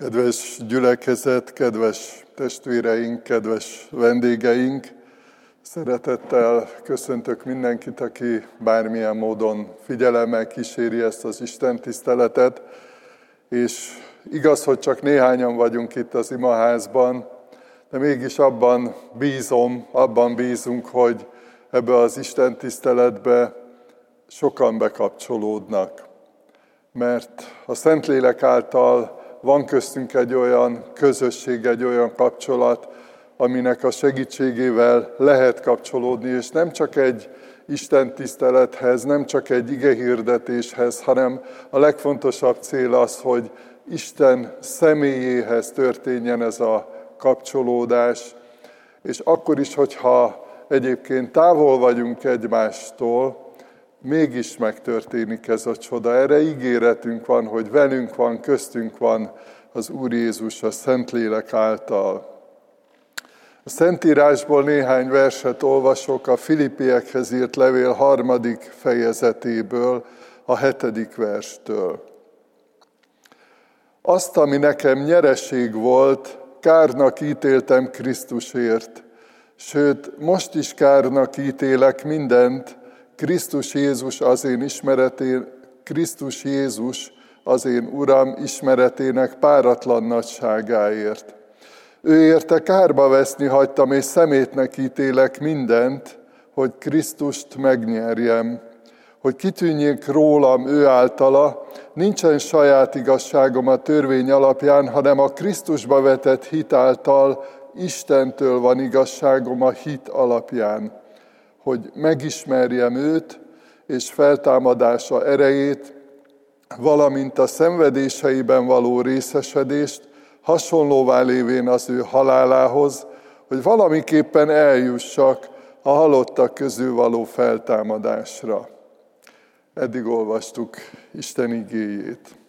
Kedves gyülekezet, kedves testvéreink, kedves vendégeink, szeretettel köszöntök mindenkit, aki bármilyen módon figyelemmel kíséri ezt az Isten tiszteletet, és igaz, hogy csak néhányan vagyunk itt az imaházban, de mégis abban bízom, abban bízunk, hogy ebbe az Isten tiszteletbe sokan bekapcsolódnak. Mert a Szentlélek által van köztünk egy olyan közösség, egy olyan kapcsolat, aminek a segítségével lehet kapcsolódni, és nem csak egy Isten tisztelethez, nem csak egy ige hirdetéshez, hanem a legfontosabb cél az, hogy Isten személyéhez történjen ez a kapcsolódás, és akkor is, hogyha egyébként távol vagyunk egymástól, mégis megtörténik ez a csoda. Erre ígéretünk van, hogy velünk van, köztünk van az Úr Jézus a Szentlélek által. A Szentírásból néhány verset olvasok a Filippiekhez írt levél harmadik fejezetéből, a hetedik verstől. Azt, ami nekem nyereség volt, kárnak ítéltem Krisztusért, sőt, most is kárnak ítélek mindent, Krisztus Jézus az én ismeretén, Krisztus Jézus az én Uram ismeretének páratlan nagyságáért. Ő érte kárba veszni hagytam, és szemétnek ítélek mindent, hogy Krisztust megnyerjem, hogy kitűnjék rólam ő általa, nincsen saját igazságom a törvény alapján, hanem a Krisztusba vetett hit által Istentől van igazságom a hit alapján hogy megismerjem őt és feltámadása erejét, valamint a szenvedéseiben való részesedést, hasonlóvá lévén az ő halálához, hogy valamiképpen eljussak a halottak közül való feltámadásra. Eddig olvastuk Isten igéjét.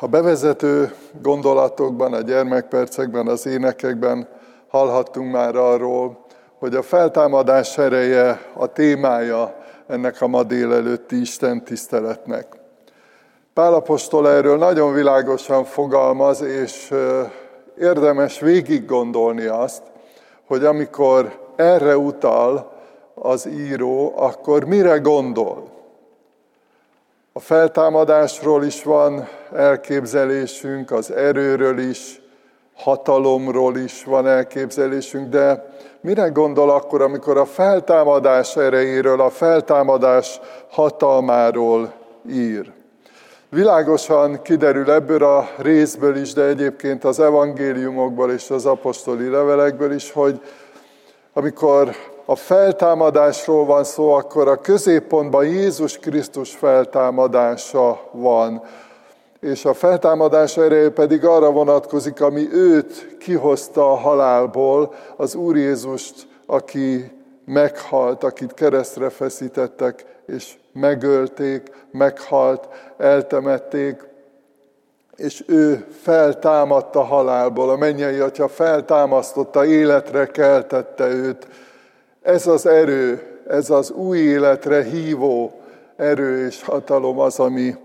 A bevezető gondolatokban, a gyermekpercekben, az énekekben hallhattunk már arról, hogy a feltámadás ereje a témája ennek a ma délelőtti Isten tiszteletnek. Pálapostól erről nagyon világosan fogalmaz, és érdemes végig gondolni azt, hogy amikor erre utal az író, akkor mire gondol? A feltámadásról is van elképzelésünk, az erőről is, hatalomról is van elképzelésünk, de mire gondol akkor, amikor a feltámadás erejéről, a feltámadás hatalmáról ír? Világosan kiderül ebből a részből is, de egyébként az evangéliumokból és az apostoli levelekből is, hogy amikor a feltámadásról van szó, akkor a középpontban Jézus Krisztus feltámadása van. És a feltámadás ereje pedig arra vonatkozik, ami őt kihozta a halálból, az Úr Jézust, aki meghalt, akit keresztre feszítettek, és megölték, meghalt, eltemették, és ő feltámadta halálból. A mennyei atya feltámasztotta, életre keltette őt, ez az erő, ez az új életre hívó erő és hatalom az, ami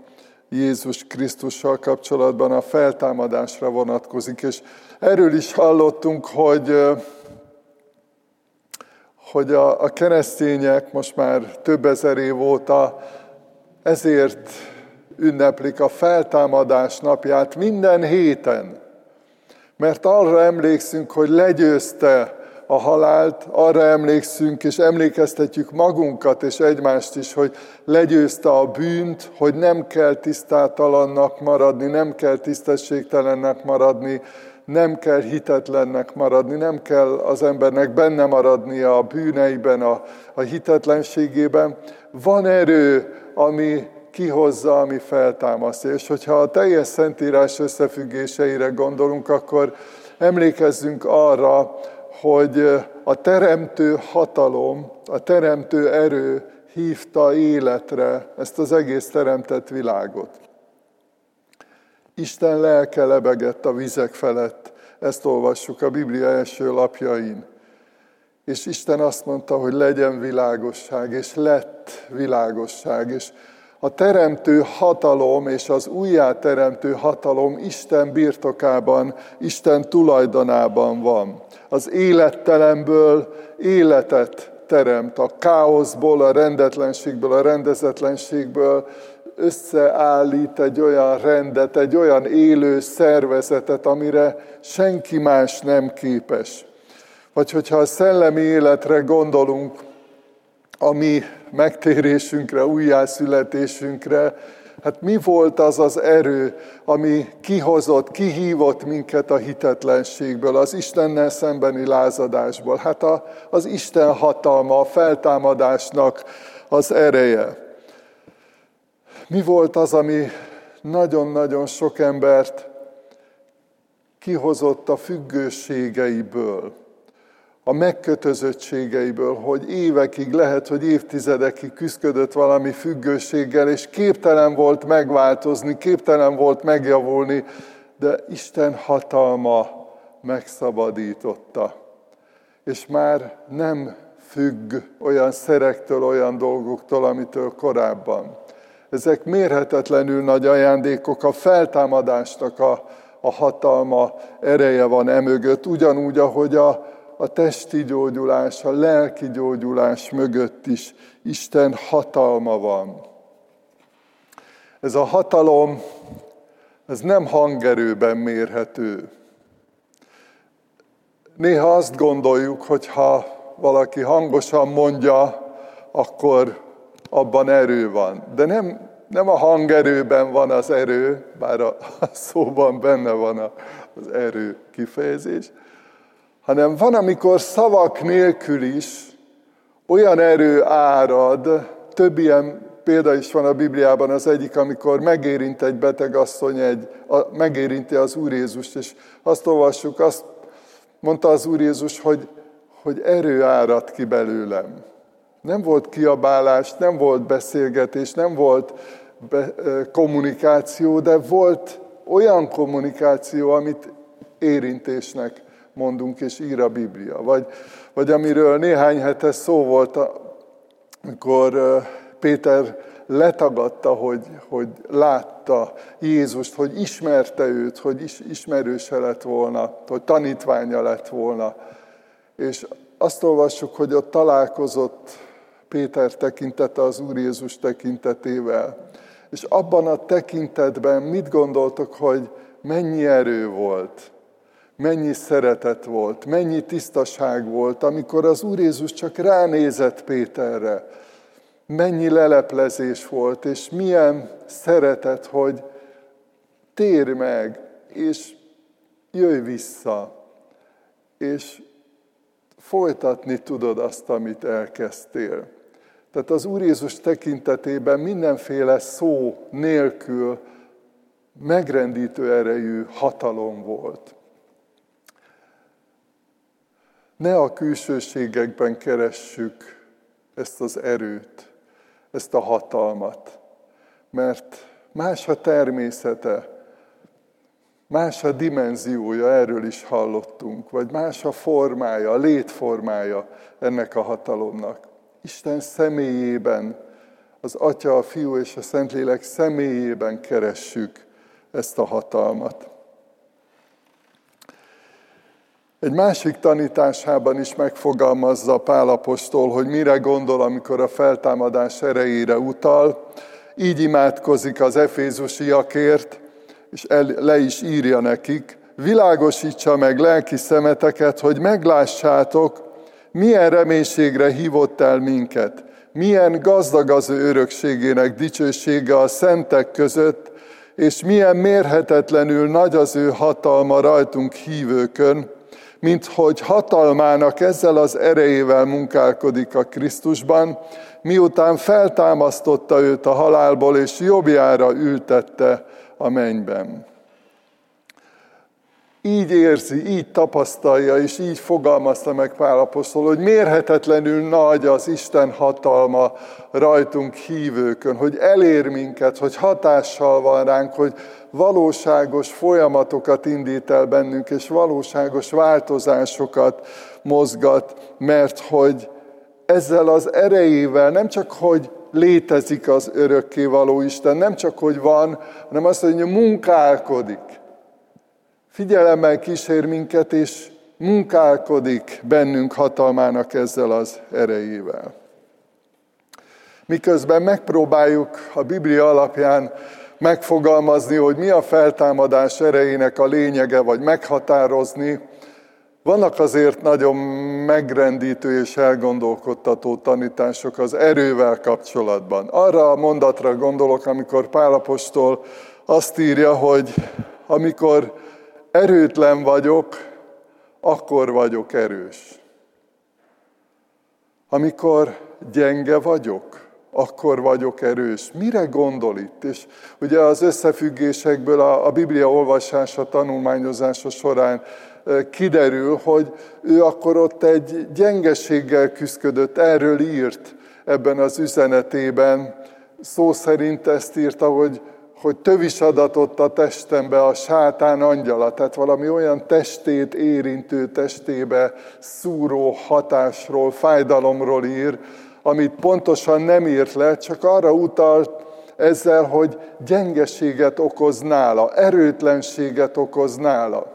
Jézus Krisztussal kapcsolatban a feltámadásra vonatkozik. És erről is hallottunk, hogy, hogy a, a keresztények most már több ezer év óta ezért ünneplik a feltámadás napját minden héten. Mert arra emlékszünk, hogy legyőzte a halált, arra emlékszünk, és emlékeztetjük magunkat és egymást is, hogy legyőzte a bűnt, hogy nem kell tisztátalannak maradni, nem kell tisztességtelennek maradni, nem kell hitetlennek maradni, nem kell az embernek benne maradnia a bűneiben, a, a hitetlenségében. Van erő, ami kihozza, ami feltámasztja. És hogyha a teljes Szentírás összefüggéseire gondolunk, akkor emlékezzünk arra, hogy a teremtő hatalom, a teremtő erő hívta életre ezt az egész teremtett világot. Isten lelke lebegett a vizek felett, ezt olvassuk a Biblia első lapjain. És Isten azt mondta, hogy legyen világosság, és lett világosság. És A teremtő hatalom és az újjáteremtő hatalom Isten birtokában, Isten tulajdonában van. Az élettelemből életet teremt, a káoszból, a rendetlenségből, a rendezetlenségből összeállít egy olyan rendet, egy olyan élő szervezetet, amire senki más nem képes. Vagy hogyha a szellemi életre gondolunk, a mi megtérésünkre, újjászületésünkre, hát mi volt az az erő, ami kihozott, kihívott minket a hitetlenségből, az Istennel szembeni lázadásból? Hát a, az Isten hatalma, a feltámadásnak az ereje. Mi volt az, ami nagyon-nagyon sok embert kihozott a függőségeiből? A megkötözöttségeiből, hogy évekig, lehet, hogy évtizedekig küzdött valami függőséggel, és képtelen volt megváltozni, képtelen volt megjavulni, de Isten hatalma megszabadította. És már nem függ olyan szerektől, olyan dolgoktól, amitől korábban. Ezek mérhetetlenül nagy ajándékok, a feltámadásnak a, a hatalma, ereje van emögött, ugyanúgy, ahogy a, a testi gyógyulás, a lelki gyógyulás mögött is Isten hatalma van. Ez a hatalom, ez nem hangerőben mérhető. Néha azt gondoljuk, hogy ha valaki hangosan mondja, akkor abban erő van. De nem, nem a hangerőben van az erő, bár a, szóban benne van az erő kifejezés, hanem van, amikor szavak nélkül is olyan erő árad, több ilyen példa is van a Bibliában, az egyik, amikor megérint egy beteg asszony, egy, a, megérinti az Úr Jézust, és azt olvassuk, azt mondta az Úr Jézus, hogy, hogy erő árad ki belőlem. Nem volt kiabálás, nem volt beszélgetés, nem volt be, kommunikáció, de volt olyan kommunikáció, amit érintésnek mondunk, és ír a Biblia. Vagy, vagy amiről néhány hete szó volt, amikor Péter letagadta, hogy, hogy látta Jézust, hogy ismerte őt, hogy is, ismerőse lett volna, hogy tanítványa lett volna. És azt olvassuk, hogy ott találkozott Péter tekintete az Úr Jézus tekintetével. És abban a tekintetben mit gondoltok, hogy mennyi erő volt? Mennyi szeretet volt, mennyi tisztaság volt, amikor az Úr Jézus csak ránézett Péterre, mennyi leleplezés volt, és milyen szeretet, hogy térj meg, és jöjj vissza, és folytatni tudod azt, amit elkezdtél. Tehát az Úr Jézus tekintetében mindenféle szó nélkül megrendítő erejű hatalom volt. Ne a külsőségekben keressük ezt az erőt, ezt a hatalmat, mert más a természete, más a dimenziója, erről is hallottunk, vagy más a formája, a létformája ennek a hatalomnak. Isten személyében, az Atya, a Fiú és a Szentlélek személyében keressük ezt a hatalmat. Egy másik tanításában is megfogalmazza Pálapostól, hogy mire gondol, amikor a feltámadás erejére utal. Így imádkozik az efézusiakért, és el, le is írja nekik, világosítsa meg lelki szemeteket, hogy meglássátok, milyen reménységre hívott el minket, milyen gazdag az ő örökségének dicsősége a szentek között, és milyen mérhetetlenül nagy az ő hatalma rajtunk hívőkön, mint hogy hatalmának ezzel az erejével munkálkodik a Krisztusban, miután feltámasztotta őt a halálból, és jobbjára ültette a mennyben. Így érzi, így tapasztalja, és így fogalmazta meg Pál Apostol, hogy mérhetetlenül nagy az Isten hatalma rajtunk hívőkön, hogy elér minket, hogy hatással van ránk, hogy valóságos folyamatokat indít el bennünk, és valóságos változásokat mozgat, mert hogy ezzel az erejével nem csak, hogy létezik az örökkévaló Isten. Nem csak, hogy van, hanem azt mondja, hogy munkálkodik. Figyelemmel kísér minket, és munkálkodik bennünk hatalmának ezzel az erejével. Miközben megpróbáljuk a Biblia alapján megfogalmazni, hogy mi a feltámadás erejének a lényege, vagy meghatározni, vannak azért nagyon megrendítő és elgondolkodtató tanítások az erővel kapcsolatban. Arra a mondatra gondolok, amikor Pálapostól azt írja, hogy amikor erőtlen vagyok, akkor vagyok erős. Amikor gyenge vagyok, akkor vagyok erős. Mire gondol itt? És ugye az összefüggésekből a, a Biblia olvasása, tanulmányozása során kiderül, hogy ő akkor ott egy gyengeséggel küzdött, erről írt ebben az üzenetében. Szó szerint ezt írta, hogy, hogy tövis adatott a testembe a sátán angyala, tehát valami olyan testét érintő testébe szúró hatásról, fájdalomról ír, amit pontosan nem írt le, csak arra utalt ezzel, hogy gyengeséget okoz nála, erőtlenséget okoz nála.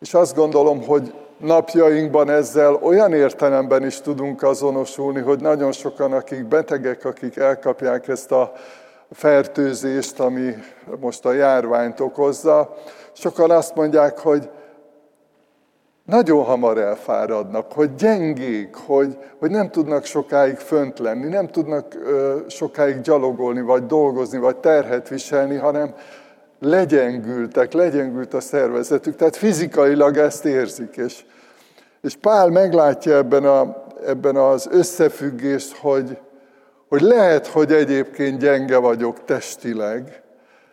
És azt gondolom, hogy napjainkban ezzel olyan értelemben is tudunk azonosulni, hogy nagyon sokan, akik betegek, akik elkapják ezt a fertőzést, ami most a járványt okozza, sokan azt mondják, hogy nagyon hamar elfáradnak, hogy gyengék, hogy, hogy nem tudnak sokáig fönt lenni, nem tudnak ö, sokáig gyalogolni, vagy dolgozni, vagy terhet viselni, hanem legyengültek, legyengült a szervezetük, tehát fizikailag ezt érzik. És, és Pál meglátja ebben, a, ebben az összefüggést, hogy, hogy lehet, hogy egyébként gyenge vagyok testileg,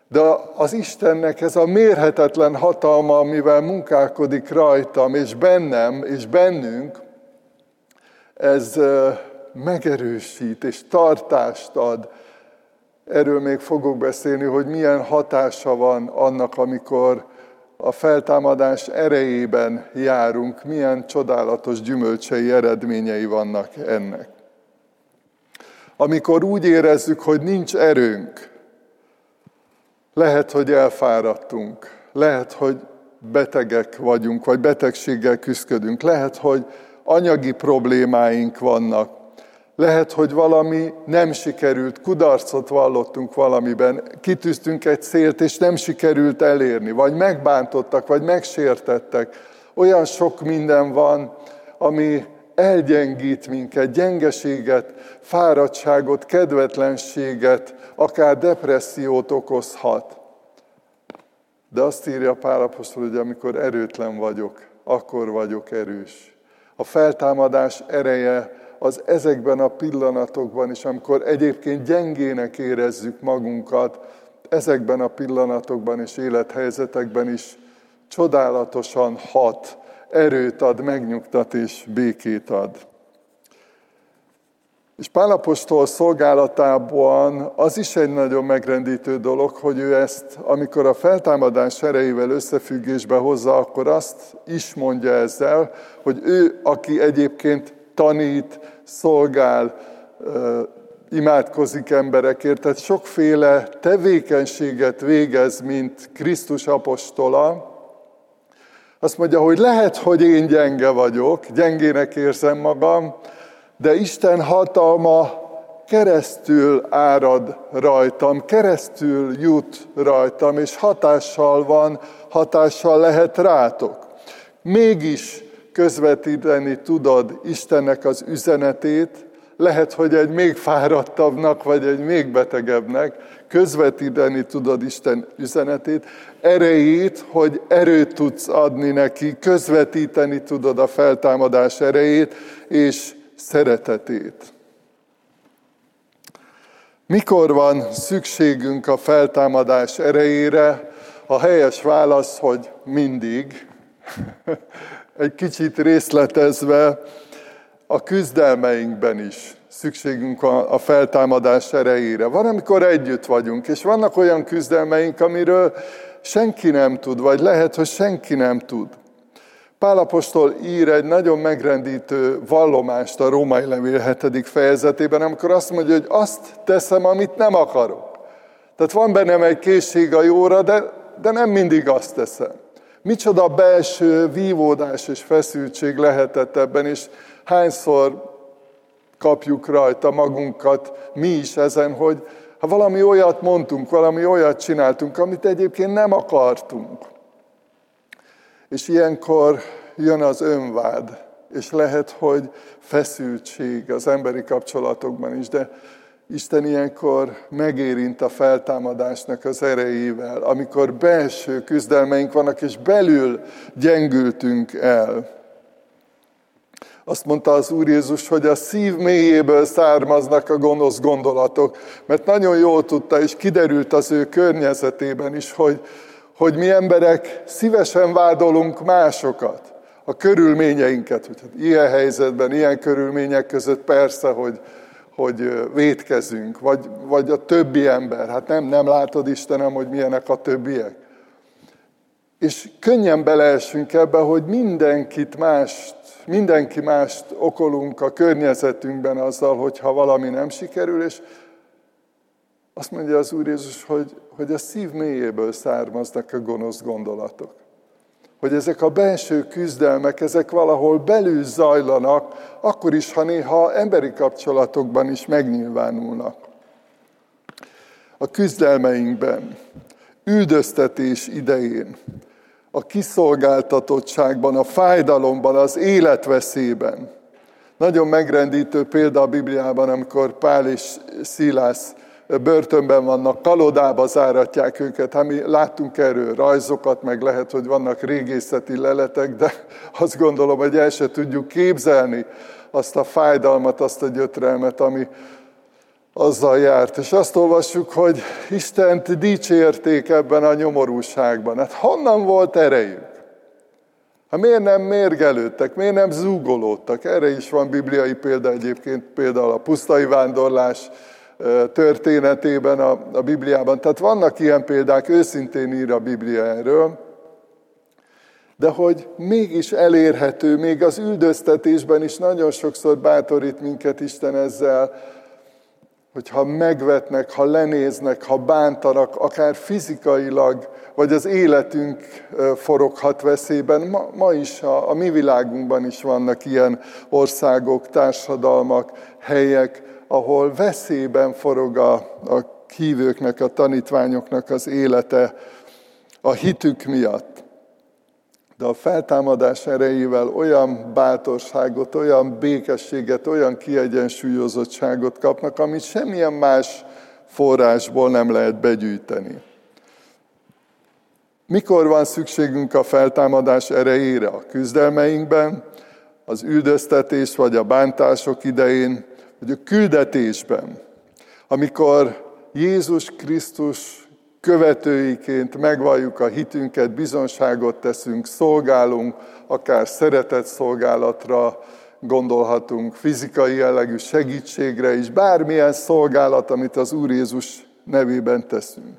de az Istennek ez a mérhetetlen hatalma, amivel munkálkodik rajtam, és bennem, és bennünk, ez megerősít, és tartást ad. Erről még fogok beszélni, hogy milyen hatása van annak, amikor a feltámadás erejében járunk, milyen csodálatos gyümölcsei eredményei vannak ennek. Amikor úgy érezzük, hogy nincs erőnk, lehet, hogy elfáradtunk, lehet, hogy betegek vagyunk, vagy betegséggel küzdködünk, lehet, hogy anyagi problémáink vannak, lehet, hogy valami nem sikerült, kudarcot vallottunk valamiben, kitűztünk egy célt, és nem sikerült elérni, vagy megbántottak, vagy megsértettek. Olyan sok minden van, ami elgyengít minket, gyengeséget, fáradtságot, kedvetlenséget, akár depressziót okozhat. De azt írja Pál apostol, hogy amikor erőtlen vagyok, akkor vagyok erős. A feltámadás ereje az ezekben a pillanatokban is, amikor egyébként gyengének érezzük magunkat, ezekben a pillanatokban és élethelyzetekben is csodálatosan hat, erőt ad, megnyugtat és békét ad. És Pálapostól szolgálatában az is egy nagyon megrendítő dolog, hogy ő ezt, amikor a feltámadás erejével összefüggésbe hozza, akkor azt is mondja ezzel, hogy ő, aki egyébként tanít, szolgál, imádkozik emberekért, tehát sokféle tevékenységet végez, mint Krisztus apostola. Azt mondja, hogy lehet, hogy én gyenge vagyok, gyengének érzem magam, de Isten hatalma keresztül árad rajtam, keresztül jut rajtam, és hatással van, hatással lehet rátok. Mégis közvetíteni tudod Istennek az üzenetét, lehet, hogy egy még fáradtabbnak, vagy egy még betegebbnek közvetíteni tudod Isten üzenetét, erejét, hogy erőt tudsz adni neki, közvetíteni tudod a feltámadás erejét és szeretetét. Mikor van szükségünk a feltámadás erejére? A helyes válasz, hogy mindig. egy kicsit részletezve, a küzdelmeinkben is szükségünk a, a feltámadás erejére. Van, amikor együtt vagyunk, és vannak olyan küzdelmeink, amiről senki nem tud, vagy lehet, hogy senki nem tud. Pálapostól ír egy nagyon megrendítő vallomást a római levél 7. fejezetében, amikor azt mondja, hogy azt teszem, amit nem akarok. Tehát van bennem egy készség a jóra, de, de nem mindig azt teszem. Micsoda belső vívódás és feszültség lehetett ebben, és hányszor kapjuk rajta magunkat mi is ezen, hogy ha valami olyat mondtunk, valami olyat csináltunk, amit egyébként nem akartunk. És ilyenkor jön az önvád, és lehet, hogy feszültség az emberi kapcsolatokban is, de Isten ilyenkor megérint a feltámadásnak az erejével, amikor belső küzdelmeink vannak, és belül gyengültünk el. Azt mondta az Úr Jézus, hogy a szív mélyéből származnak a gonosz gondolatok, mert nagyon jól tudta, és kiderült az ő környezetében is, hogy, hogy mi emberek szívesen vádolunk másokat, a körülményeinket, hogy ilyen helyzetben, ilyen körülmények között persze, hogy, hogy vétkezünk, vagy, vagy a többi ember. Hát nem, nem látod Istenem, hogy milyenek a többiek. És könnyen beleesünk ebbe, hogy mindenkit mást, mindenki mást okolunk a környezetünkben azzal, hogyha valami nem sikerül, és azt mondja az Úr Jézus, hogy, hogy a szív mélyéből származnak a gonosz gondolatok hogy ezek a belső küzdelmek, ezek valahol belül zajlanak, akkor is, ha néha emberi kapcsolatokban is megnyilvánulnak. A küzdelmeinkben, üldöztetés idején, a kiszolgáltatottságban, a fájdalomban, az életveszélyben. Nagyon megrendítő példa a Bibliában, amikor Pál és Szilász börtönben vannak, kalodába záratják őket. Hát mi láttunk erről rajzokat, meg lehet, hogy vannak régészeti leletek, de azt gondolom, hogy el se tudjuk képzelni azt a fájdalmat, azt a gyötrelmet, ami azzal járt. És azt olvassuk, hogy Istent dicsérték ebben a nyomorúságban. Hát honnan volt erejük? Hát miért nem mérgelődtek, miért nem zúgolódtak? Erre is van bibliai példa egyébként, például a pusztai vándorlás történetében a, a Bibliában. Tehát vannak ilyen példák, őszintén ír a Biblia erről, de hogy mégis elérhető, még az üldöztetésben is nagyon sokszor bátorít minket Isten ezzel, hogy ha megvetnek, ha lenéznek, ha bántanak, akár fizikailag, vagy az életünk foroghat veszélyben. Ma, ma is, a, a mi világunkban is vannak ilyen országok, társadalmak, helyek, ahol veszélyben forog a, a hívőknek, a tanítványoknak az élete a hitük miatt. De a feltámadás erejével olyan bátorságot, olyan békességet, olyan kiegyensúlyozottságot kapnak, amit semmilyen más forrásból nem lehet begyűjteni. Mikor van szükségünk a feltámadás erejére? A küzdelmeinkben, az üldöztetés vagy a bántások idején, hogy a küldetésben, amikor Jézus Krisztus követőiként megvalljuk a hitünket, bizonságot teszünk, szolgálunk, akár szeretett szolgálatra gondolhatunk, fizikai jellegű segítségre is, bármilyen szolgálat, amit az Úr Jézus nevében teszünk.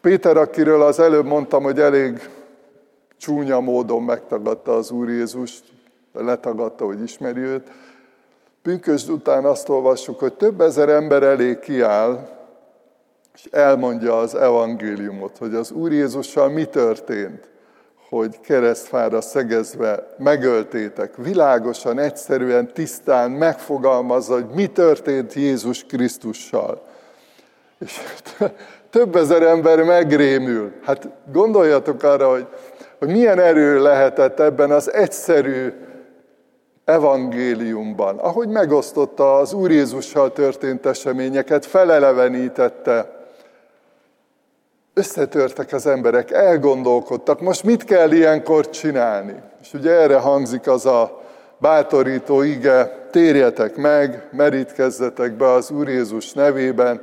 Péter, akiről az előbb mondtam, hogy elég csúnya módon megtagadta az Úr Jézust, letagadta, hogy ismeri őt, Pünkösd után azt olvassuk, hogy több ezer ember elé kiáll, és elmondja az evangéliumot, hogy az Úr Jézussal mi történt, hogy keresztfára szegezve megöltétek. Világosan, egyszerűen, tisztán megfogalmazza, hogy mi történt Jézus Krisztussal. És több ezer ember megrémül. Hát gondoljatok arra, hogy, hogy milyen erő lehetett ebben az egyszerű evangéliumban, ahogy megosztotta az Úr Jézussal történt eseményeket, felelevenítette, összetörtek az emberek, elgondolkodtak, most mit kell ilyenkor csinálni? És ugye erre hangzik az a bátorító ige, térjetek meg, merítkezzetek be az Úr Jézus nevében,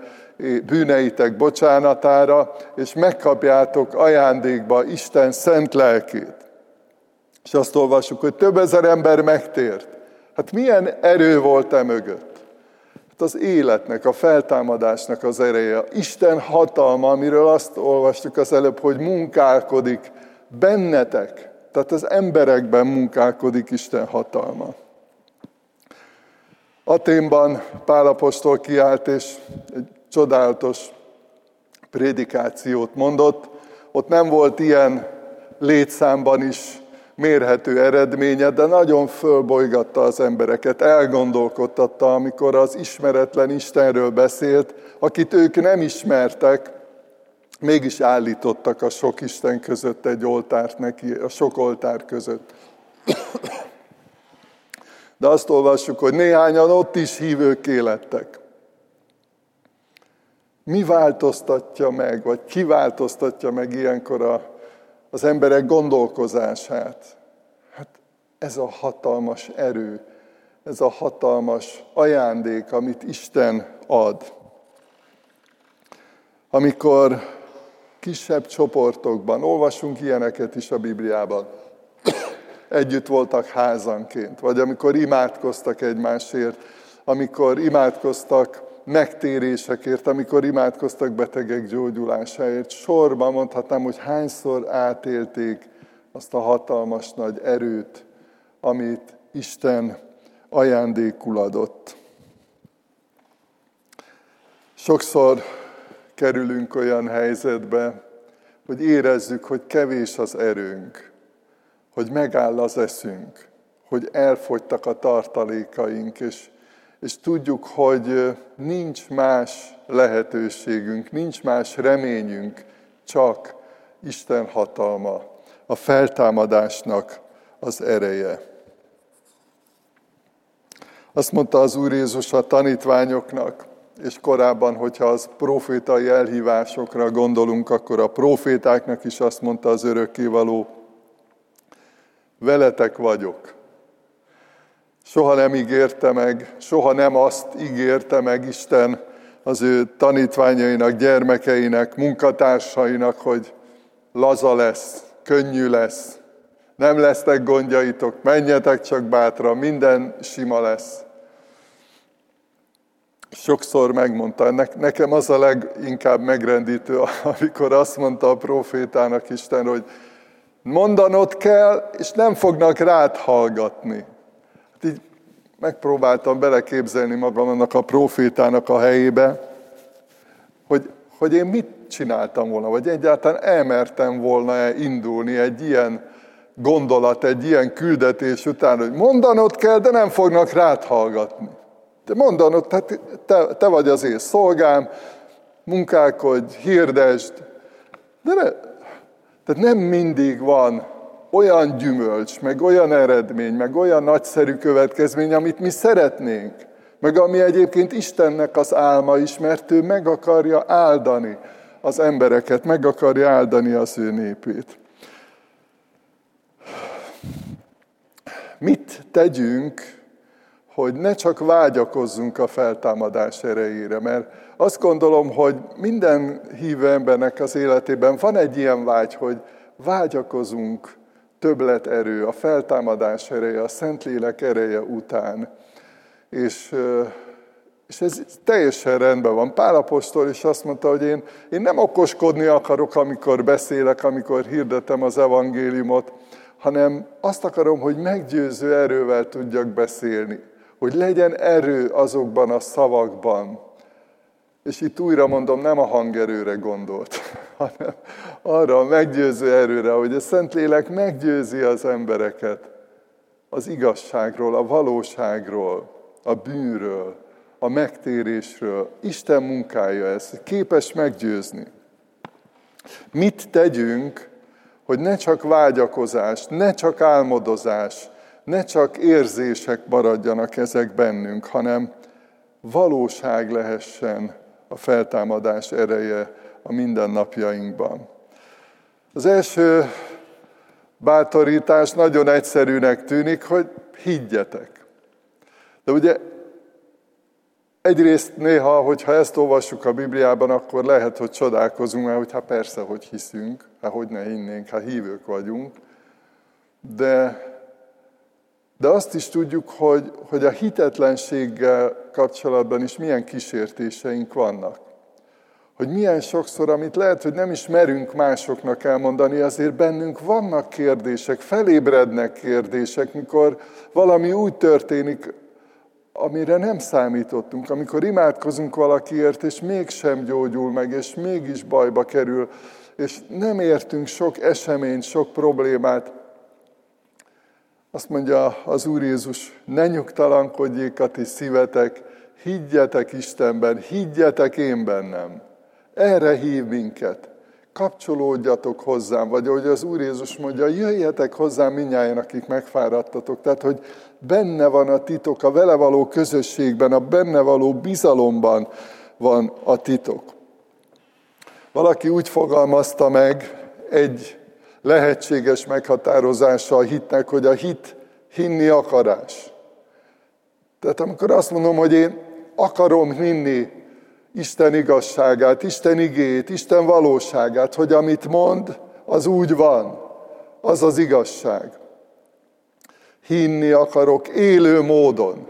bűneitek bocsánatára, és megkapjátok ajándékba Isten szent lelkét. És azt olvassuk, hogy több ezer ember megtért. Hát milyen erő volt e mögött? Az életnek, a feltámadásnak az ereje, Isten hatalma, amiről azt olvastuk az előbb, hogy munkálkodik bennetek, Tehát az emberekben munkálkodik Isten hatalma. Aténban Pálapostól kiállt, és egy csodálatos prédikációt mondott. Ott nem volt ilyen létszámban is mérhető eredménye, de nagyon fölbolygatta az embereket, elgondolkodtatta, amikor az ismeretlen Istenről beszélt, akit ők nem ismertek, mégis állítottak a sok Isten között egy oltárt neki, a sok oltár között. De azt olvassuk, hogy néhányan ott is hívők lettek. Mi változtatja meg, vagy ki változtatja meg ilyenkor a, az emberek gondolkozását? Hát ez a hatalmas erő, ez a hatalmas ajándék, amit Isten ad. Amikor kisebb csoportokban, olvasunk ilyeneket is a Bibliában, együtt voltak házanként, vagy amikor imádkoztak egymásért, amikor imádkoztak megtérésekért, amikor imádkoztak betegek gyógyulásáért. Sorban mondhatnám, hogy hányszor átélték azt a hatalmas nagy erőt, amit Isten ajándékul adott. Sokszor kerülünk olyan helyzetbe, hogy érezzük, hogy kevés az erőnk, hogy megáll az eszünk, hogy elfogytak a tartalékaink, és, és tudjuk, hogy nincs más lehetőségünk, nincs más reményünk, csak Isten hatalma, a feltámadásnak az ereje. Azt mondta az Úr Jézus a tanítványoknak, és korábban, hogyha az profétai elhívásokra gondolunk, akkor a profétáknak is azt mondta az örökkévaló, veletek vagyok. Soha nem ígérte meg, soha nem azt ígérte meg Isten az ő tanítványainak, gyermekeinek, munkatársainak, hogy laza lesz, könnyű lesz, nem lesznek gondjaitok, menjetek csak bátra, minden sima lesz sokszor megmondta, nekem az a leginkább megrendítő, amikor azt mondta a profétának Isten, hogy mondanod kell, és nem fognak rád hallgatni. Hát így megpróbáltam beleképzelni magamnak a profétának a helyébe, hogy, hogy én mit csináltam volna, vagy egyáltalán elmertem volna-e indulni egy ilyen gondolat, egy ilyen küldetés után, hogy mondanod kell, de nem fognak rád hallgatni. Te mondanod, tehát te, te vagy az én szolgám, munkálkodj, hirdesd, de ne, tehát nem mindig van olyan gyümölcs, meg olyan eredmény, meg olyan nagyszerű következmény, amit mi szeretnénk, meg ami egyébként Istennek az álma is, mert ő meg akarja áldani az embereket, meg akarja áldani az ő népét. Mit tegyünk hogy ne csak vágyakozzunk a feltámadás erejére, mert azt gondolom, hogy minden hívő embernek az életében van egy ilyen vágy, hogy vágyakozunk többlet erő, a feltámadás ereje, a Szentlélek ereje után. És, és ez teljesen rendben van. Pálapostól is azt mondta, hogy én, én nem okoskodni akarok, amikor beszélek, amikor hirdetem az evangéliumot, hanem azt akarom, hogy meggyőző erővel tudjak beszélni hogy legyen erő azokban a szavakban. És itt újra mondom, nem a hangerőre gondolt, hanem arra a meggyőző erőre, hogy a Szentlélek meggyőzi az embereket az igazságról, a valóságról, a bűnről, a megtérésről. Isten munkája ez, képes meggyőzni. Mit tegyünk, hogy ne csak vágyakozás, ne csak álmodozás, ne csak érzések maradjanak ezek bennünk, hanem valóság lehessen a feltámadás ereje a mindennapjainkban. Az első bátorítás nagyon egyszerűnek tűnik, hogy higgyetek. De ugye egyrészt néha, hogyha ezt olvassuk a Bibliában, akkor lehet, hogy csodálkozunk, mert hogy hát persze, hogy hiszünk, hát hogy ne hinnénk, hát hívők vagyunk. De de azt is tudjuk, hogy, hogy a hitetlenséggel kapcsolatban is milyen kísértéseink vannak. hogy milyen sokszor, amit lehet, hogy nem is merünk másoknak elmondani, azért bennünk vannak kérdések, felébrednek kérdések, mikor valami úgy történik, amire nem számítottunk, amikor imádkozunk valakiért, és mégsem gyógyul meg, és mégis bajba kerül, és nem értünk sok eseményt, sok problémát. Azt mondja az Úr Jézus, ne nyugtalankodjék a ti szívetek, higgyetek Istenben, higgyetek én bennem. Erre hív minket. Kapcsolódjatok hozzám, vagy ahogy az Úr Jézus mondja, jöjjetek hozzám minnyáján, akik megfáradtatok. Tehát, hogy benne van a titok, a vele való közösségben, a benne való bizalomban van a titok. Valaki úgy fogalmazta meg egy lehetséges meghatározása a hitnek, hogy a hit hinni akarás. Tehát amikor azt mondom, hogy én akarom hinni Isten igazságát, Isten igét, Isten valóságát, hogy amit mond, az úgy van, az az igazság. Hinni akarok élő módon,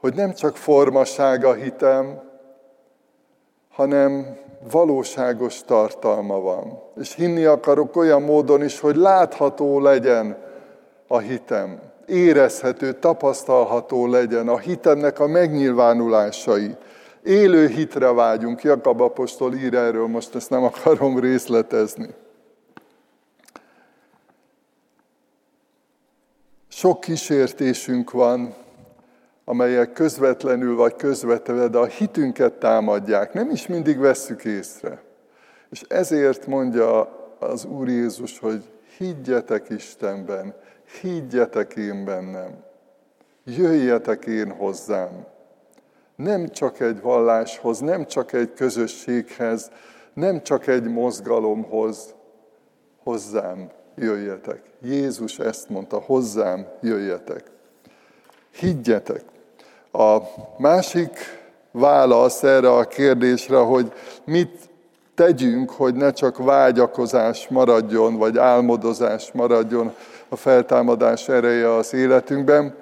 hogy nem csak formasága hitem, hanem valóságos tartalma van. És hinni akarok olyan módon is, hogy látható legyen a hitem, érezhető, tapasztalható legyen a hitemnek a megnyilvánulásai. Élő hitre vágyunk, Jakab apostol ír erről, most ezt nem akarom részletezni. Sok kísértésünk van, amelyek közvetlenül vagy közvetve, de a hitünket támadják. Nem is mindig vesszük észre. És ezért mondja az Úr Jézus, hogy higgyetek Istenben, higgyetek én bennem, jöjjetek én hozzám. Nem csak egy valláshoz, nem csak egy közösséghez, nem csak egy mozgalomhoz, hozzám jöjjetek. Jézus ezt mondta, hozzám jöjjetek. Higgyetek. A másik válasz erre a kérdésre, hogy mit tegyünk, hogy ne csak vágyakozás maradjon, vagy álmodozás maradjon a feltámadás ereje az életünkben.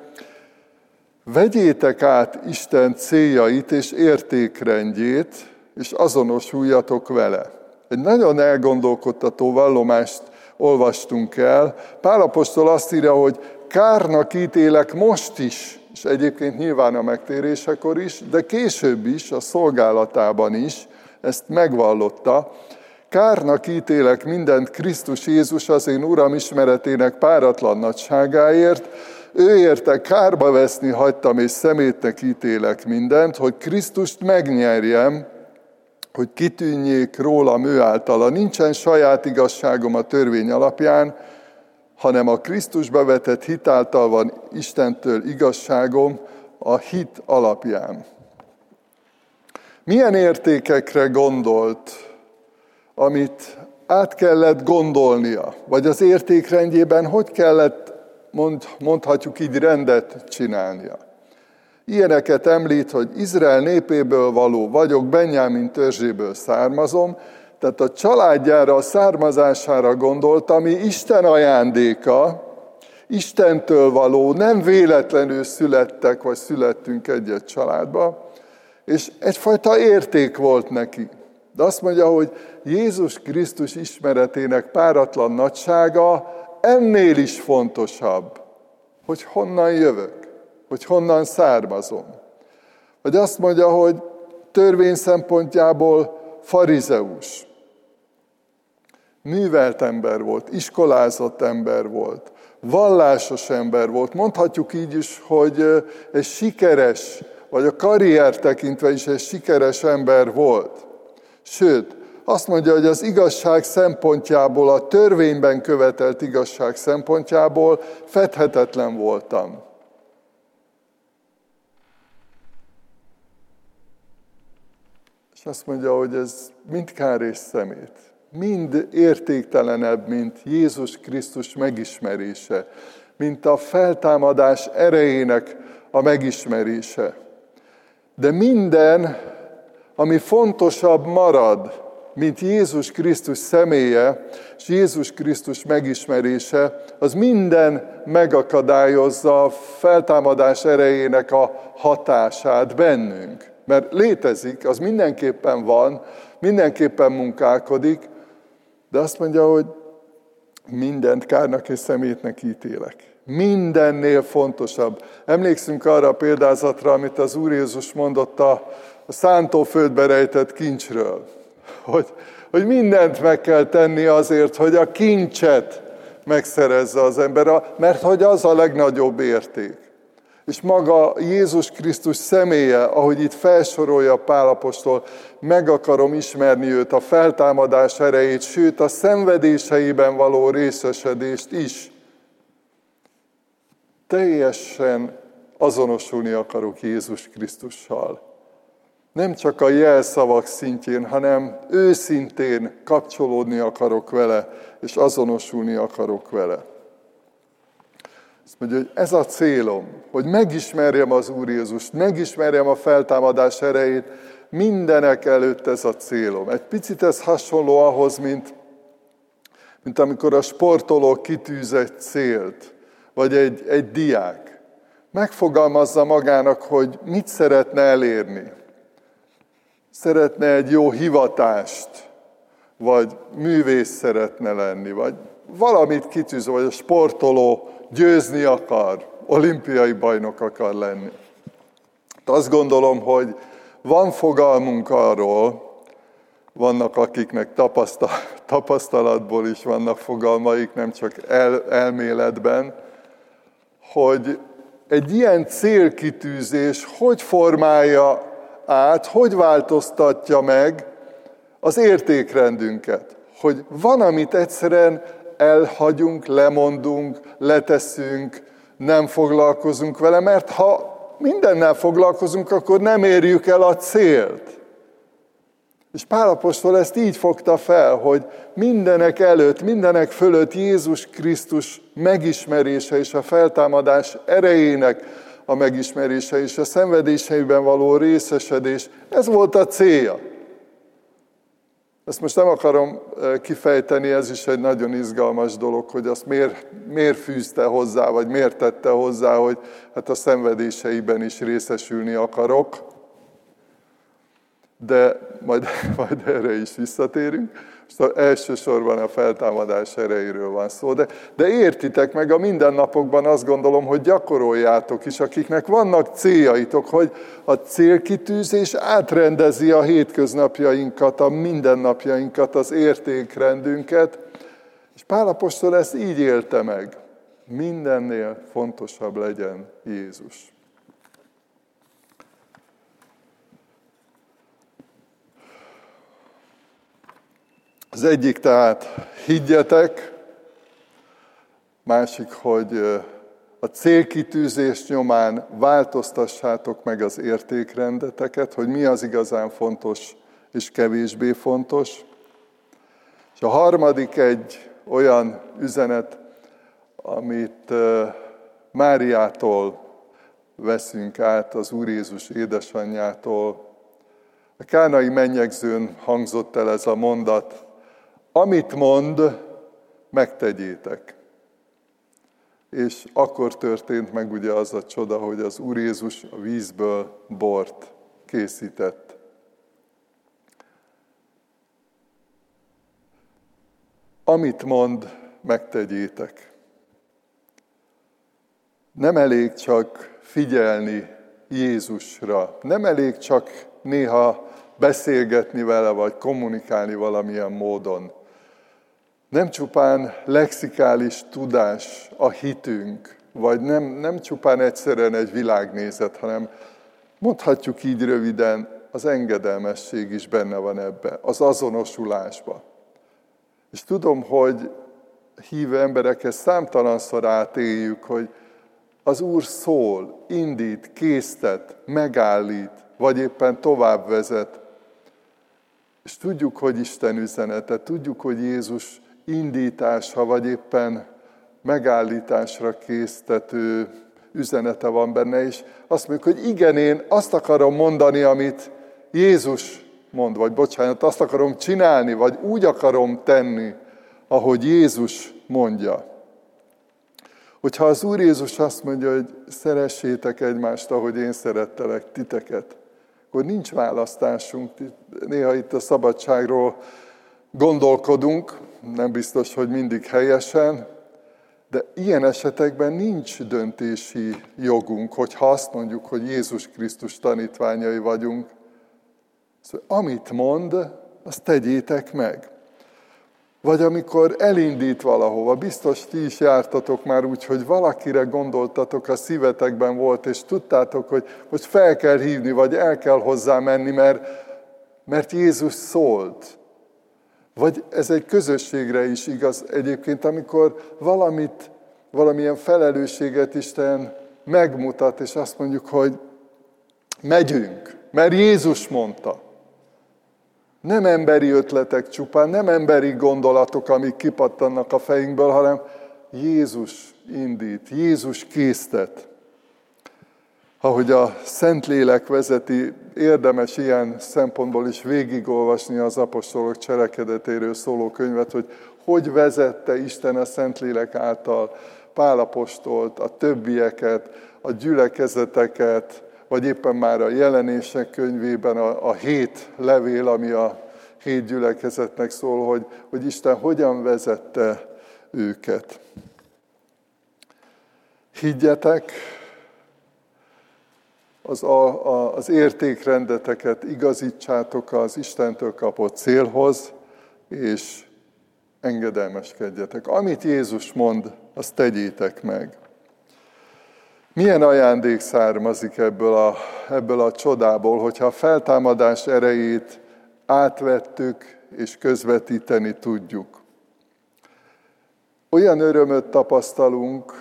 Vegyétek át Isten céljait és értékrendjét, és azonosuljatok vele. Egy nagyon elgondolkodtató vallomást olvastunk el. Pálapostól azt írja, hogy kárnak ítélek most is, és egyébként nyilván a megtérésekor is, de később is, a szolgálatában is, ezt megvallotta. Kárnak ítélek mindent Krisztus Jézus az én Uram ismeretének páratlan nagyságáért, ő érte kárba veszni hagytam, és szemétnek ítélek mindent, hogy Krisztust megnyerjem, hogy kitűnjék rólam ő általa. Nincsen saját igazságom a törvény alapján, hanem a Krisztusba vetett hit által van Istentől igazságom a hit alapján. Milyen értékekre gondolt, amit át kellett gondolnia, vagy az értékrendjében hogy kellett, mond, mondhatjuk így, rendet csinálnia? Ilyeneket említ, hogy Izrael népéből való vagyok, Benyámin törzséből származom, tehát a családjára, a származására gondolt, ami Isten ajándéka, Istentől való, nem véletlenül születtek, vagy születtünk egy-egy családba, és egyfajta érték volt neki. De azt mondja, hogy Jézus Krisztus ismeretének páratlan nagysága ennél is fontosabb, hogy honnan jövök, hogy honnan származom. Vagy azt mondja, hogy törvény szempontjából farizeus. Művelt ember volt, iskolázott ember volt, vallásos ember volt. Mondhatjuk így is, hogy egy sikeres, vagy a karrier tekintve is egy sikeres ember volt. Sőt, azt mondja, hogy az igazság szempontjából, a törvényben követelt igazság szempontjából fedhetetlen voltam. És azt mondja, hogy ez mind kár és szemét. Mind értéktelenebb, mint Jézus Krisztus megismerése, mint a feltámadás erejének a megismerése. De minden, ami fontosabb marad, mint Jézus Krisztus személye, és Jézus Krisztus megismerése, az minden megakadályozza a feltámadás erejének a hatását bennünk. Mert létezik, az mindenképpen van, mindenképpen munkálkodik, de azt mondja, hogy mindent kárnak és szemétnek ítélek. Mindennél fontosabb. Emlékszünk arra a példázatra, amit az Úr Jézus mondott a, szántóföldbe rejtett kincsről. Hogy, hogy mindent meg kell tenni azért, hogy a kincset megszerezze az ember, mert hogy az a legnagyobb érték. És maga Jézus Krisztus személye, ahogy itt felsorolja Pálapostól, meg akarom ismerni őt, a feltámadás erejét, sőt a szenvedéseiben való részesedést is. Teljesen azonosulni akarok Jézus Krisztussal. Nem csak a jelszavak szintjén, hanem őszintén kapcsolódni akarok vele, és azonosulni akarok vele. Azt mondja, hogy ez a célom, hogy megismerjem az Úr Jézust, megismerjem a feltámadás erejét, mindenek előtt ez a célom. Egy picit ez hasonló ahhoz, mint, mint amikor a sportoló kitűz egy célt, vagy egy, egy diák. Megfogalmazza magának, hogy mit szeretne elérni. Szeretne egy jó hivatást, vagy művész szeretne lenni, vagy valamit kitűz, vagy a sportoló győzni akar, olimpiai bajnok akar lenni. Azt gondolom, hogy van fogalmunk arról, vannak akiknek tapasztalatból is vannak fogalmaik, nem csak el, elméletben, hogy egy ilyen célkitűzés hogy formálja át, hogy változtatja meg az értékrendünket. Hogy van, amit egyszerűen elhagyunk, lemondunk, leteszünk, nem foglalkozunk vele, mert ha mindennel foglalkozunk, akkor nem érjük el a célt. És Pálapostól ezt így fogta fel, hogy mindenek előtt, mindenek fölött Jézus Krisztus megismerése és a feltámadás erejének a megismerése és a szenvedéseiben való részesedés, ez volt a célja. Ezt most nem akarom kifejteni, ez is egy nagyon izgalmas dolog, hogy azt miért, miért fűzte hozzá, vagy miért tette hozzá, hogy hát a szenvedéseiben is részesülni akarok. De majd, majd erre is visszatérünk. Most elsősorban a feltámadás erejéről van szó, de, de értitek meg, a mindennapokban azt gondolom, hogy gyakoroljátok is, akiknek vannak céljaitok, hogy a célkitűzés átrendezi a hétköznapjainkat, a mindennapjainkat, az értékrendünket, és Pálapostól ezt így élte meg. Mindennél fontosabb legyen Jézus. Az egyik tehát higgyetek, másik, hogy a célkitűzés nyomán változtassátok meg az értékrendeteket, hogy mi az igazán fontos és kevésbé fontos. És a harmadik egy olyan üzenet, amit Máriától veszünk át, az Úr Jézus édesanyjától. A kánai mennyegzőn hangzott el ez a mondat, amit mond, megtegyétek. És akkor történt meg ugye az a csoda, hogy az Úr Jézus a vízből bort készített. Amit mond, megtegyétek. Nem elég csak figyelni Jézusra, nem elég csak néha beszélgetni vele, vagy kommunikálni valamilyen módon. Nem csupán lexikális tudás a hitünk, vagy nem, nem csupán egyszerűen egy világnézet, hanem mondhatjuk így röviden, az engedelmesség is benne van ebbe, az azonosulásba. És tudom, hogy hívő emberekhez számtalanszor átéljük, hogy az Úr szól, indít, késztet, megállít, vagy éppen tovább vezet. És tudjuk, hogy Isten üzenete, tudjuk, hogy Jézus indítása, vagy éppen megállításra késztető üzenete van benne, és azt mondjuk, hogy igen, én azt akarom mondani, amit Jézus mond, vagy bocsánat, azt akarom csinálni, vagy úgy akarom tenni, ahogy Jézus mondja. Hogyha az Úr Jézus azt mondja, hogy szeressétek egymást, ahogy én szerettelek titeket, akkor nincs választásunk. Néha itt a szabadságról gondolkodunk, nem biztos, hogy mindig helyesen, de ilyen esetekben nincs döntési jogunk, hogyha azt mondjuk, hogy Jézus Krisztus tanítványai vagyunk. Szóval amit mond, azt tegyétek meg. Vagy amikor elindít valahova, biztos ti is jártatok már úgy, hogy valakire gondoltatok, a szívetekben volt, és tudtátok, hogy most fel kell hívni, vagy el kell hozzá menni, mert, mert Jézus szólt. Vagy ez egy közösségre is igaz egyébként, amikor valamit, valamilyen felelősséget Isten megmutat, és azt mondjuk, hogy megyünk, mert Jézus mondta. Nem emberi ötletek csupán, nem emberi gondolatok, amik kipattannak a fejünkből, hanem Jézus indít, Jézus késztet. Ahogy a Szentlélek vezeti, érdemes ilyen szempontból is végigolvasni az apostolok cselekedetéről szóló könyvet, hogy hogy vezette Isten a Szentlélek által Pálapostolt, a többieket, a gyülekezeteket, vagy éppen már a jelenések könyvében a, a hét levél, ami a hét gyülekezetnek szól, hogy, hogy Isten hogyan vezette őket. Higgyetek, az, a, a, az értékrendeteket igazítsátok az Istentől kapott célhoz, és engedelmeskedjetek. Amit Jézus mond, azt tegyétek meg. Milyen ajándék származik ebből a, ebből a csodából, hogyha a feltámadás erejét átvettük és közvetíteni tudjuk. Olyan örömöt tapasztalunk,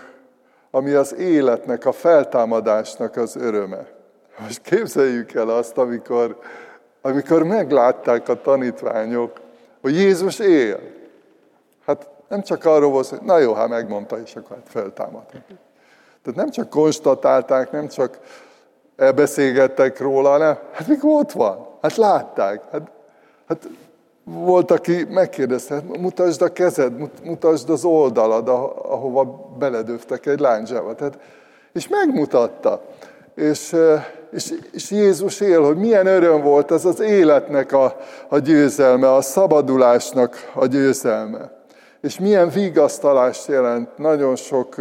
ami az életnek, a feltámadásnak az öröme. Most képzeljük el azt, amikor, amikor meglátták a tanítványok, hogy Jézus él. Hát nem csak arról volt, hogy na jó, hát megmondta, és akkor hát feltámadt. Tehát nem csak konstatálták, nem csak elbeszélgettek róla, hanem hát mikor ott van? Hát látták. Hát, hát volt, aki megkérdezte, hát mutasd a kezed, mutasd az oldalad, ahova beledöftek egy lányzsába. Tehát, és megmutatta. És, és, és Jézus él, hogy milyen öröm volt ez az életnek a, a győzelme, a szabadulásnak a győzelme. És milyen vigasztalást jelent. Nagyon sok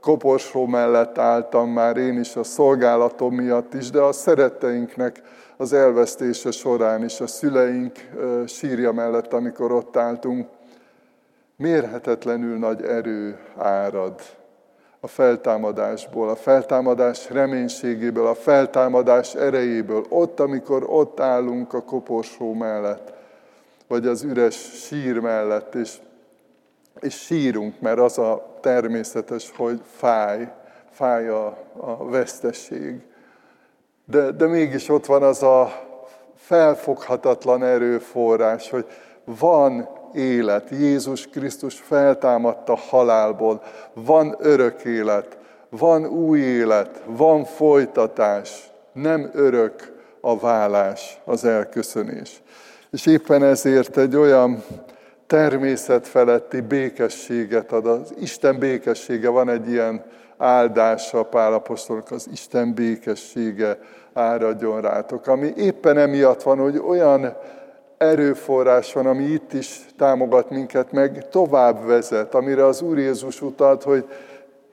koporsó mellett álltam már én is a szolgálatom miatt is, de a szeretteinknek az elvesztése során is, a szüleink sírja mellett, amikor ott álltunk, mérhetetlenül nagy erő árad a feltámadásból, a feltámadás reménységéből, a feltámadás erejéből, ott, amikor ott állunk a koporsó mellett, vagy az üres sír mellett, és és sírunk, mert az a természetes, hogy fáj, fáj a, a vesztesség. De, de mégis ott van az a felfoghatatlan erőforrás, hogy van élet. Jézus Krisztus feltámadta halálból. Van örök élet, van új élet, van folytatás. Nem örök a vállás, az elköszönés. És éppen ezért egy olyan természet feletti békességet ad. Az Isten békessége, van egy ilyen áldása a Pálapostolnak, az Isten békessége áradjon rátok. Ami éppen emiatt van, hogy olyan erőforrás van, ami itt is támogat minket, meg tovább vezet, amire az Úr Jézus utalt, hogy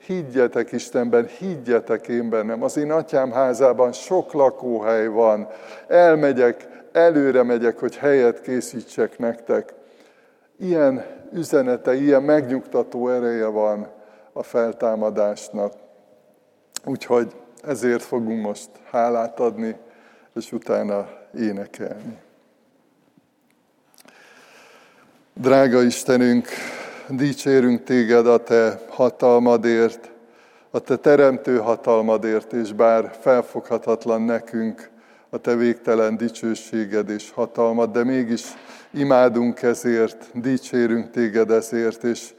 higgyetek Istenben, higgyetek én bennem. Az én atyám házában sok lakóhely van. Elmegyek, előre megyek, hogy helyet készítsek nektek. Ilyen üzenete, ilyen megnyugtató ereje van a feltámadásnak. Úgyhogy ezért fogunk most hálát adni, és utána énekelni. Drága Istenünk, dicsérünk téged a te hatalmadért, a te teremtő hatalmadért, és bár felfoghatatlan nekünk a te végtelen dicsőséged és hatalmad, de mégis imádunk ezért, dicsérünk téged ezért, és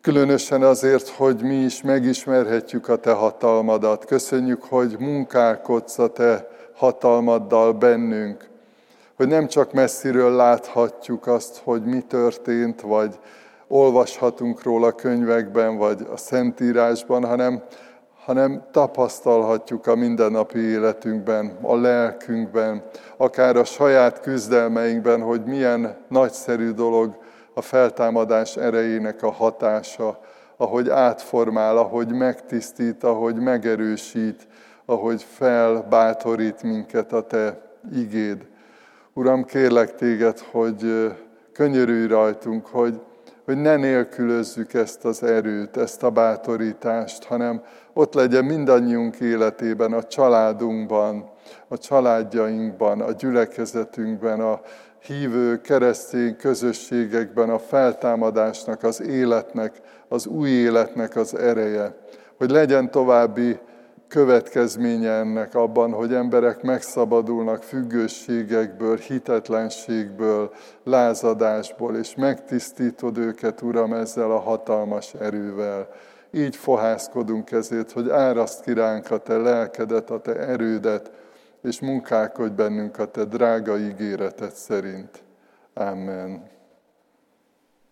különösen azért, hogy mi is megismerhetjük a te hatalmadat. Köszönjük, hogy munkálkodsz a te hatalmaddal bennünk, hogy nem csak messziről láthatjuk azt, hogy mi történt, vagy olvashatunk róla könyvekben, vagy a Szentírásban, hanem, hanem tapasztalhatjuk a mindennapi életünkben, a lelkünkben, akár a saját küzdelmeinkben, hogy milyen nagyszerű dolog a feltámadás erejének a hatása, ahogy átformál, ahogy megtisztít, ahogy megerősít, ahogy felbátorít minket a Te igéd. Uram, kérlek Téged, hogy könyörülj rajtunk, hogy, hogy ne nélkülözzük ezt az erőt, ezt a bátorítást, hanem ott legyen mindannyiunk életében, a családunkban, a családjainkban, a gyülekezetünkben, a hívő keresztény közösségekben a feltámadásnak, az életnek, az új életnek az ereje. Hogy legyen további következménye ennek abban, hogy emberek megszabadulnak függőségekből, hitetlenségből, lázadásból, és megtisztítod őket, Uram, ezzel a hatalmas erővel. Így fohászkodunk ezért, hogy áraszt ki ránk a Te lelkedet, a Te erődet, és munkálkodj bennünk a Te drága ígéretet szerint. Amen.